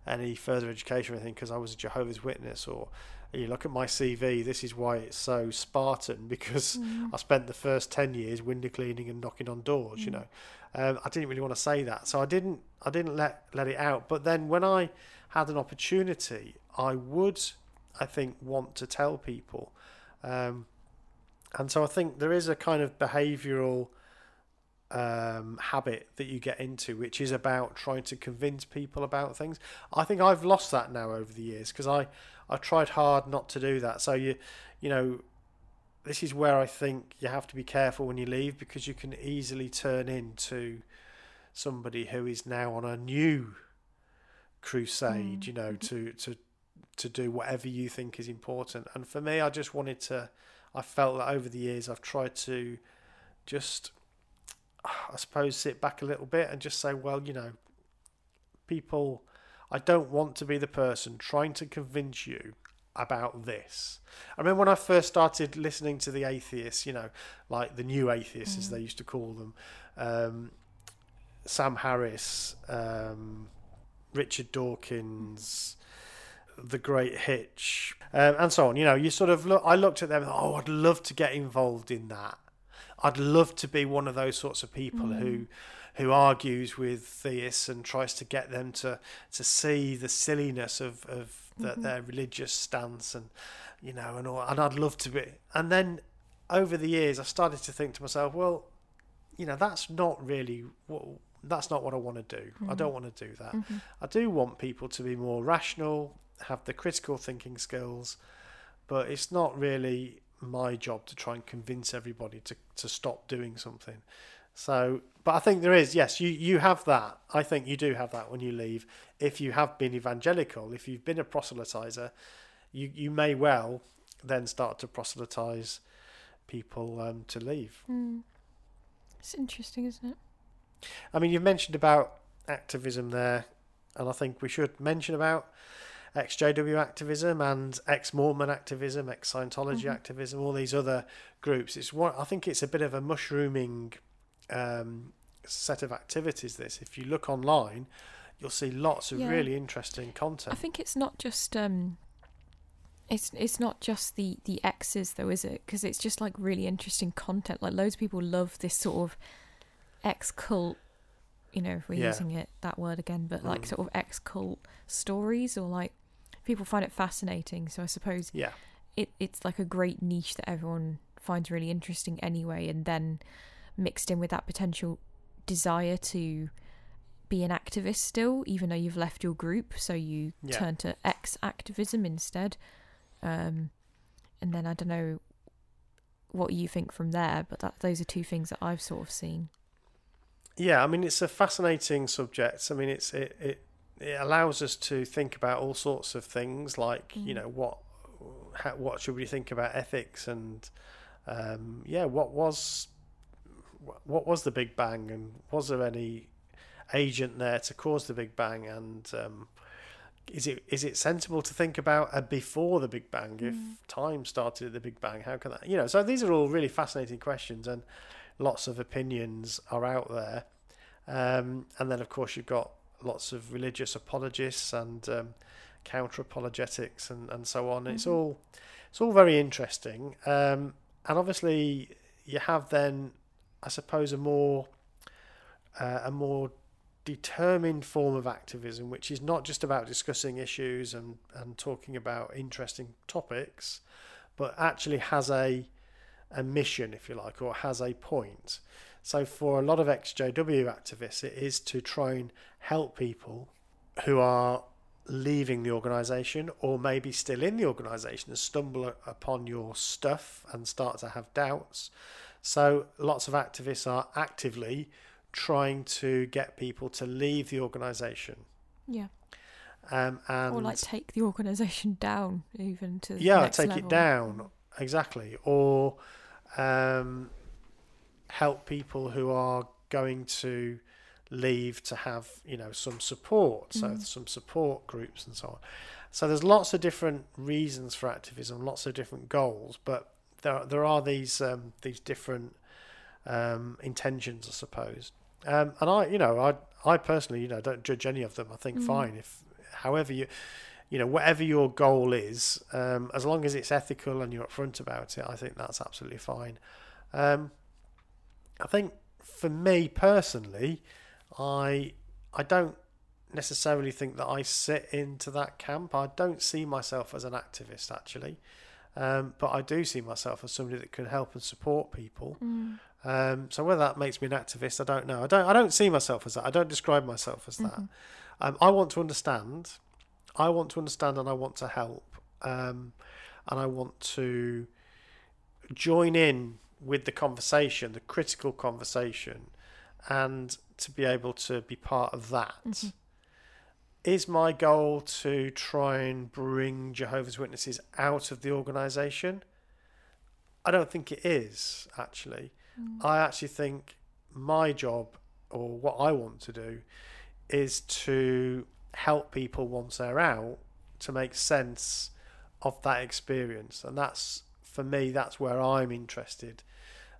any further education or anything because I was a Jehovah's Witness." Or you look at my CV. This is why it's so Spartan because Mm. I spent the first ten years window cleaning and knocking on doors. You Mm. know, um, I didn't really want to say that, so I didn't. I didn't let let it out. But then when I had an opportunity, I would, I think, want to tell people. Um, and so I think there is a kind of behavioural um, habit that you get into, which is about trying to convince people about things. I think I've lost that now over the years because I I tried hard not to do that. So you you know this is where I think you have to be careful when you leave because you can easily turn into somebody who is now on a new crusade. Mm, You know mhm. to to to do whatever you think is important. And for me, I just wanted to. I felt that over the years I've tried to just, I suppose, sit back a little bit and just say, well, you know, people, I don't want to be the person trying to convince you about this. I remember when I first started listening to the atheists, you know, like the new atheists as Mm. they used to call them, um, Sam Harris, um, Richard Dawkins, the Great Hitch, um, and so on. You know, you sort of look. I looked at them. Oh, I'd love to get involved in that. I'd love to be one of those sorts of people who, who argues with theists and tries to get them to to see the silliness of of the, Mhm. their religious stance and you know and all. And I'd love to be. And then over the years, I started to think to myself, well, you know, that's not really what. That's not what I want to do. I Mhm. don't want to do that. Mhm. I do want people to be more rational, have the critical thinking skills, but it's not really my job to try and convince everybody to, to stop doing something. So, but I think there is, yes, you, you have that. I think you do have that when you leave. If you have been evangelical, if you've been a proselytizer, you, you may well then start to proselytize people um, to leave. Mm. It's interesting, isn't it? I mean, you've mentioned about activism there, and I think we should mention about ex-JW activism and ex-Mormon activism, ex-Scientology Mhm. activism, all these other groups. It's one. I think it's a bit of a mushrooming um, set of activities. This, if you look online, you'll see lots of Yeah. really interesting content. I think it's not just um, it's it's not just the the X's though, is it? Because it's just like really interesting content. Like loads of people love this sort of X cult, you know, if we're Yeah. using it that word again, but like Mm. sort of X cult stories or like people find it fascinating. So I suppose Yeah. it it's like a great niche that everyone finds really interesting anyway, and then mixed in with that potential desire to be an activist still, even though you've left your group, so you Yeah. turn to ex activism instead. Um, and then I don't know what you think from there, but that those are two things that I've sort of seen. Yeah, I mean it's a fascinating subject. I mean it's it it, it allows us to think about all sorts of things like you Mm. know what how, what should we think about ethics and um, yeah what was what was the Big Bang and was there any agent there to cause the Big Bang? And um, is it is it sensible to think about a before the Big Bang? If Mm. time started at the Big Bang how can that you know so these are all really fascinating questions and lots of opinions are out there. Um, and then of course you've got lots of religious apologists and um, counter apologetics and, and so on. It's Mhm. all it's all very interesting. Um, and obviously you have then I suppose a more uh, a more determined form of activism, which is not just about discussing issues and, and talking about interesting topics, but actually has a a mission, if you like, or has a point. So for a lot of XJW activists, it is to try and help people who are leaving the organisation or maybe still in the organisation and stumble upon your stuff and start to have doubts. So lots of activists are actively trying to get people to leave the organisation. Yeah, Um, and or like take the organisation down even to the yeah, take level. it down exactly, or um, help people who are going to leave to have you know some support, so Mm. some support groups and so on. So there's lots of different reasons for activism, lots of different goals, but there there are these um, these different um, intentions, I suppose. Um, and I, you know, I I personally, you know, don't judge any of them. I think Mm. fine if, however you, you know, whatever your goal is, um, as long as it's ethical and you're upfront about it, I think that's absolutely fine. Um, I think for me personally, I I don't necessarily think that I sit into that camp. I don't see myself as an activist actually, um, but I do see myself as somebody that can help and support people. Mm. Um, so whether that makes me an activist, I don't know. I don't. I don't see myself as that. I don't describe myself as that. Mhm. Um, I want to understand. I want to understand, and I want to help. Um, and I want to join in with the conversation, the critical conversation, and to be able to be part of that. Mhm. Is my goal to try and bring Jehovah's Witnesses out of the organisation? I don't think it is actually. Mm. I actually think my job or what I want to do is to help people once they're out to make sense of that experience. And that's, for me, that's where I'm interested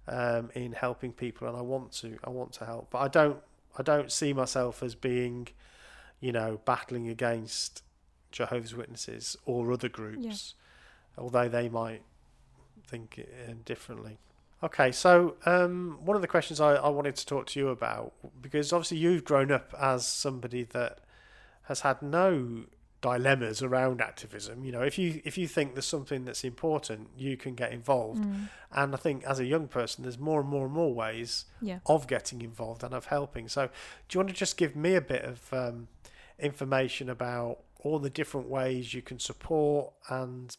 um, in helping people and I want to, I want to help. But I don't, I don't see myself as being, you know, battling against Jehovah's Witnesses or other groups, although they might think uh, differently. Okay, so um, one of the questions I, I wanted to talk to you about, because obviously you've grown up as somebody that has had no dilemmas around activism. You know, if you if you think there's something that's important, you can get involved. Mm. And I think as a young person, there's more and more and more ways Yeah. of getting involved and of helping. So, do you want to just give me a bit of um, information about all the different ways you can support and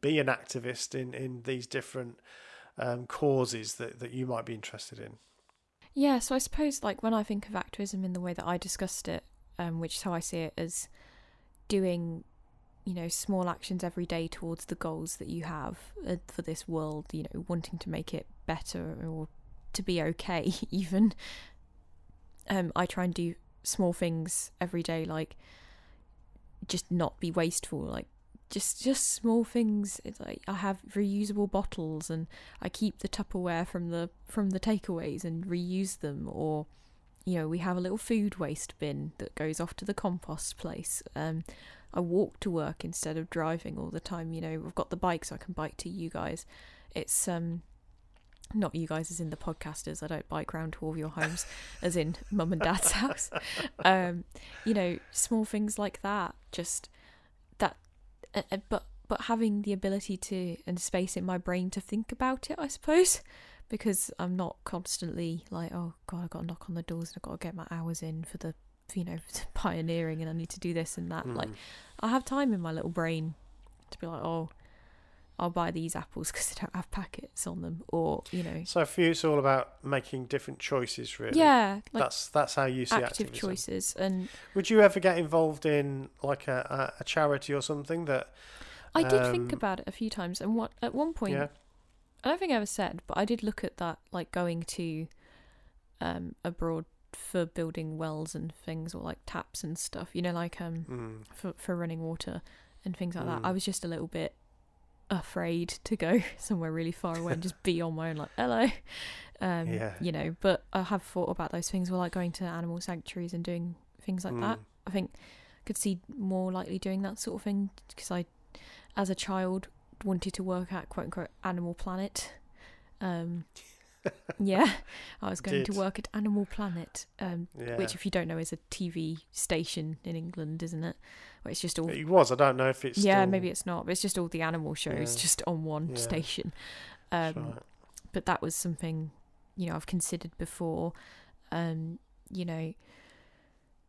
be an activist in, in these different um, causes that, that you might be interested in? Yeah, so I suppose like when I think of activism in the way that I discussed it, um, which is how I see it as doing, you know, small actions every day towards the goals that you have uh, for this world, you know, wanting to make it better or to be okay even. Um, I try and do small things every day, like just not be wasteful, like just just small things. It's like I have reusable bottles and I keep the Tupperware from the from the takeaways and reuse them or you know, we have a little food waste bin that goes off to the compost place. Um I walk to work instead of driving all the time, you know, I've got the bike so I can bike to you guys. It's um not you guys as in the podcasters. I don't bike round to all of your homes as in mum and dad's house. Um, you know, small things like that. Just that, uh, uh, but but having the ability to and space in my brain to think about it, I suppose, because I'm not constantly like, oh god, I've got to knock on the doors and I've got to get my hours in for the, you know, pioneering and I need to do this and that. Mm. Like, I have time in my little brain to be like, oh, I'll buy these apples because they don't have packets on them, or you know, So for you, it's all about making different choices, really. yeah, like that's that's how you see active activism. choices. And Would you ever get involved in like a, a, charity or something that? I did think Um, about it a few times, and what at one point, Yeah. I don't think I ever said, but I did look at that, like going to um abroad for building wells and things, or like taps and stuff. You know, like um Mm. for for running water and things like that. Mm. I was just a little bit afraid to go somewhere really far away and just be on my own, like hello, um, Yeah. you know. But I have thought about those things, or like going to animal sanctuaries and doing things like that. Mm. I think I could see more likely doing that sort of thing because I, as a child, wanted to work at quote unquote Animal Planet. Um, yeah, I was going to work at Animal Planet, um, Yeah. which, if you don't know, is a TV station in England, isn't it? Where it's just all It was. I don't know if it's. yeah, still- maybe it's not, but it's just all the animal shows Yeah. just on one Yeah. station. Um, right. But that was something, you know, I've considered before. Um, you know,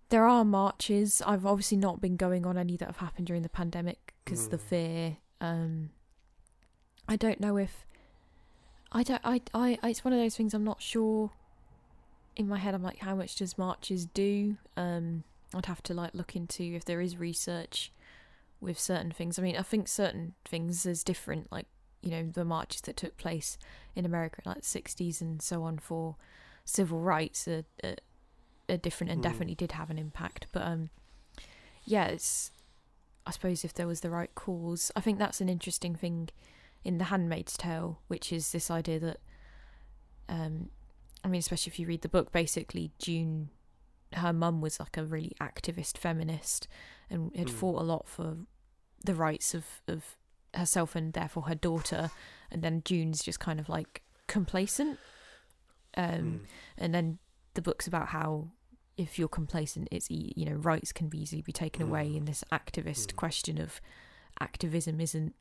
there are marches. I've obviously not been going on any that have happened during the pandemic because the Mm. fear. Um, I don't know if I don't. I, I. It's one of those things. I'm not sure. In my head, I'm like, how much does marches do? Um, I'd have to like look into if there is research with certain things. I mean, I think certain things is different. Like you know, the marches that took place in America in like the 60s and so on for civil rights are, are, are different and Mm. definitely did have an impact. But um, yeah, it's I suppose if there was the right cause, I think that's an interesting thing in The Handmaid's Tale, which is this idea that, um, I mean, especially if you read the book, basically June, her mum was like a really activist feminist and had Mm. fought a lot for the rights of of herself and therefore her daughter, and then June's just kind of like complacent. Um, Mm. and then the book's about how if you're complacent it's you know rights can be easily be taken away Mm. in this activist Mm. question of activism isn't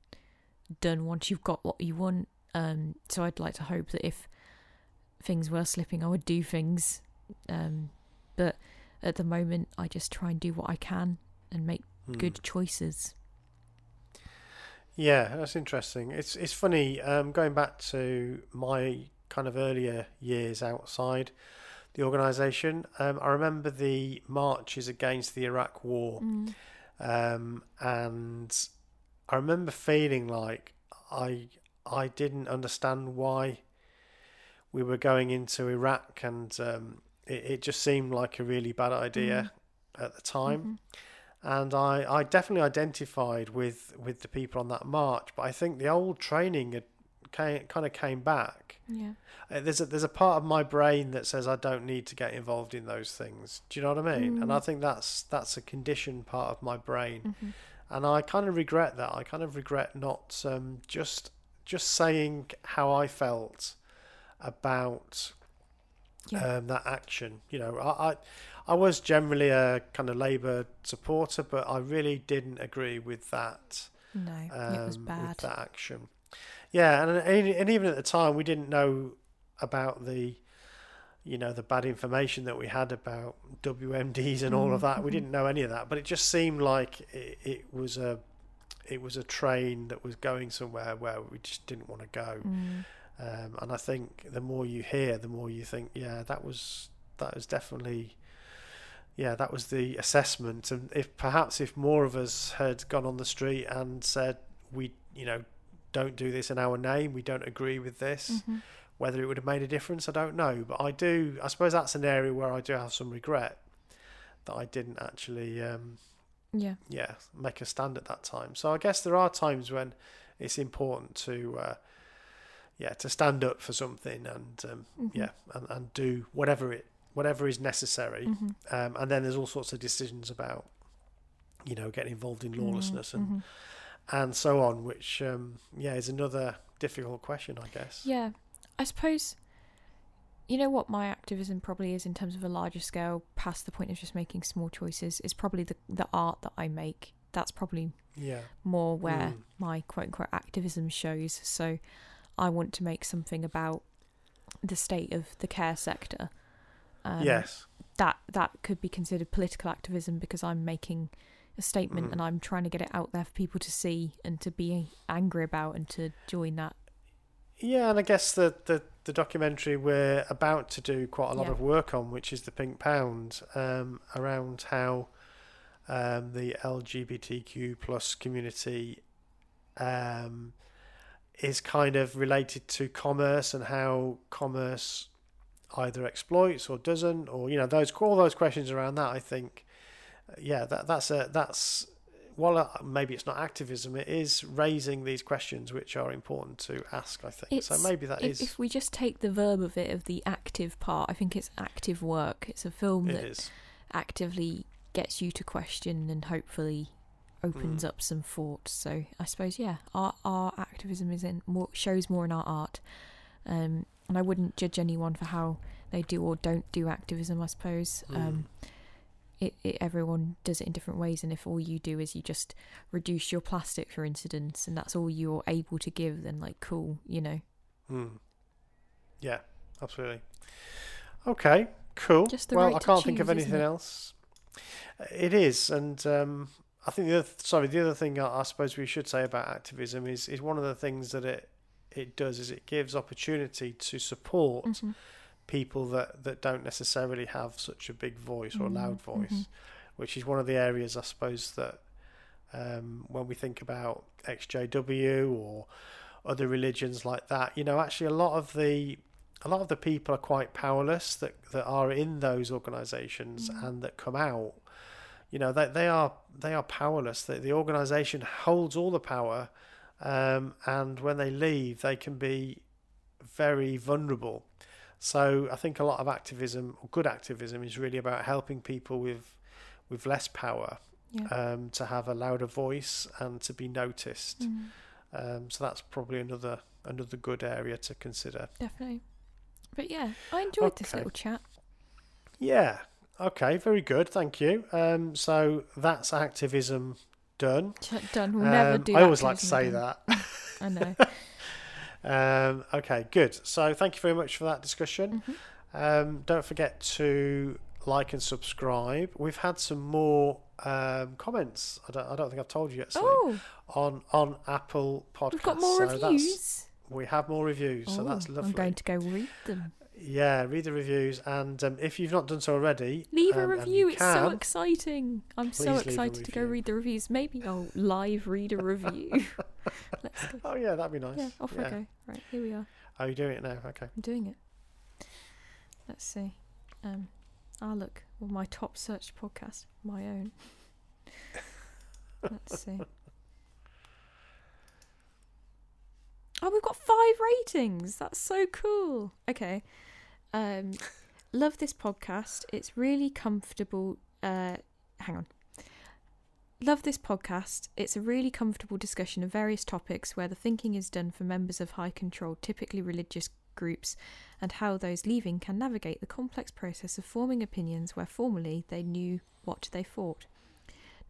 done once you've got what you want um so i'd like to hope that if things were slipping i would do things um but at the moment i just try and do what i can and make Mm. good choices Yeah, that's interesting. It's it's funny um, going back to my kind of earlier years outside the organisation. Um, I remember the marches against the Iraq War, mm. um, and I remember feeling like I I didn't understand why we were going into Iraq, and um, it, it just seemed like a really bad idea at the time Mhm. and I, I definitely identified with, with the people on that march. But I think the old training had came, kind of came back. yeah Uh, There's a, there's a part of my brain that says I don't need to get involved in those things. Do you know what I mean? And I Mm. think that's that's a conditioned part of my brain, Mhm. And I kind of regret that. I kind of regret not um, just just saying how I felt about Yeah. um, that action. You know, I, I I was generally a kind of Labour supporter, but I really didn't agree with that. no Um, it was With bad that action. Yeah, and and even at the time, we didn't know about the, you know, the bad information that we had about WMDs and all of that. We Mhm. didn't know any of that, but it just seemed like it, it was a, it was a train that was going somewhere where we just didn't want to go. Mm. Um, and I think the more you hear, the more you think, yeah, that was that was definitely, yeah, that was the assessment. And if perhaps if more of us had gone on the street and said we, you know, don't do this in our name, we don't agree with this, Mhm. Whether it would have made a difference, I don't know. But I do. I suppose that's an area where I do have some regret that I didn't actually. Um, yeah yeah, make a stand at that time. So I guess there are times when it's important to, uh, yeah, to stand up for something and um, Mhm. yeah, and, and do whatever it whatever is necessary. Mhm. Um, and then there's all sorts of decisions about, you know, getting involved in lawlessness Mhm. and and so on, which um, yeah is another difficult question, I guess. Yeah, I suppose you know what my activism probably is in terms of a larger scale, past the point of just making small choices, is probably the the art that I make. That's probably Yeah. more where Mm. my quote unquote activism shows. So I want to make something about the state of the care sector. Um, yes. that that could be considered political activism because I'm making a statement Mm. and I'm trying to get it out there for people to see and to be angry about and to join that. Yeah, and I guess the, the, the documentary we're about to do quite a lot Yeah. of work on, which is the Pink Pound, um, around how um, the LGBTQ plus community um, is kind of related to commerce and how commerce either exploits or doesn't, or you know those all those questions around that. I think, yeah, that that's a that's well, uh, maybe it's not activism. It is raising these questions which are important to ask. I think so. Maybe that If, is if we just take the verb of it, of the active part, I think it's active work. It's a film it that is. actively gets you to question and hopefully opens Mm. up some thought. So I suppose yeah, our our activism is in more shows more in our art, um, and I wouldn't judge anyone for how they do or don't do activism. I suppose Mm. um, it, it everyone does it in different ways, and if all you do is you just reduce your plastic, for instance, and that's all you're able to give, then like cool, you know, Mm. Yeah, absolutely. Okay, cool. Well, right I can't think of choose, anything it? else. It is, and um, I think the other, sorry, the other thing I, I suppose we should say about activism is is one of the things that it it does is it gives opportunity to support Mhm. People that that don't necessarily have such a big voice or a loud Mhm, voice, mhm. which is one of the areas I suppose that um, when we think about XJW or other religions like that, you know, actually a lot of the a lot of the people are quite powerless that that are in those organisations Mm. and that come out. You know, they they are they are powerless. The, the organisation holds all the power, um, and when they leave, they can be very vulnerable. So I think a lot of activism, or good activism, is really about helping people with with less power Yeah. um, to have a louder voice and to be noticed. Mm, Um, so that's probably another another good area to consider. definitely. But yeah, I enjoyed this little chat. Yeah. Okay. Very good. Thank you. Um, so that's activism done. Ch- Done. We'll never Um, do. I always like to say again. that. I know. Um, okay, good. So thank you very much for that discussion. Mhm. Um, don't forget to like and subscribe. We've had some more um, comments. I don't, I don't think I've told you yet. Oh, on on Apple Podcasts. we've got more So that's- reviews. We have more reviews, so Oh, that's lovely. I'm going to go read them. Yeah, read the reviews, and um, if you've not done so already, Leave a um, and review. you It's so exciting. I'm so excited to go read the reviews. Maybe I'll live read a review. Let's go. Oh yeah, that'd be nice. Yeah, off we Yeah. go. Right, here we are. Oh, you're doing it now. Okay. I'm doing it. Let's see. Um, ah, look. Well, my top search podcast, my own. Let's see. Oh, we've got five ratings. That's so cool. Okay. Um, love this podcast. It's really comfortable. Uh, hang on. Love this podcast. It's a really comfortable discussion of various topics where the thinking is done for members of high control, typically religious groups, and how those leaving can navigate the complex process of forming opinions where formerly they knew what they thought.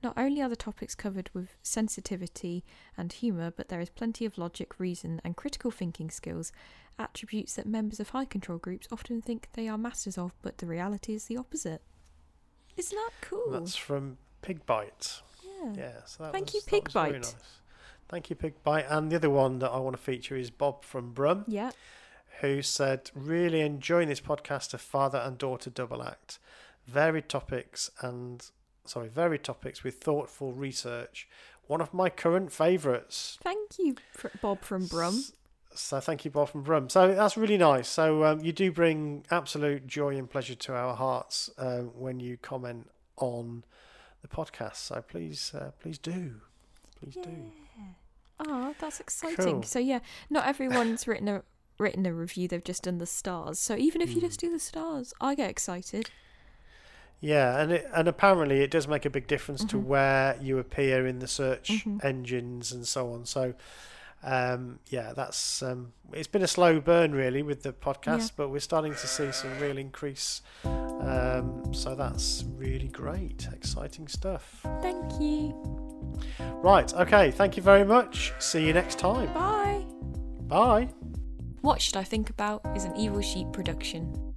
Not only are the topics covered with sensitivity and humour, but there is plenty of logic, reason, and critical thinking skills, attributes that members of high control groups often think they are masters of, but the reality is the opposite. Isn't that cool? That's from Pig Bite. yeah. Yeah. So that Thank was, you, that Pig was very nice. Thank you, Pig Bite. And the other one that I want to feature is Bob from Brum. Yeah. who said, Really enjoying this podcast of father and daughter double act. Varied topics and, sorry, varied topics with thoughtful research. One of my current favourites. Thank you, Bob from Brum. S- So thank you, Bob from Brum. So that's really nice. So um, you do bring absolute joy and pleasure to our hearts uh, when you comment on the podcast. So please, uh, please do, please do. Oh, that's exciting. Cool. So yeah, not everyone's written a written a review. They've just done the stars. So even if you Hmm. just do the stars, I get excited. Yeah, and it, and apparently it does make a big difference to Mhm. where you appear in the search Mhm. engines and so on. So, um, yeah, that's um, it's been a slow burn really with the podcast, Yeah. but we're starting to see some real increase. Um, so that's really great, exciting stuff. Thank you. Right, okay, thank you very much. See you next time. Bye. Bye. What Should I Think About is an Evil Sheep production.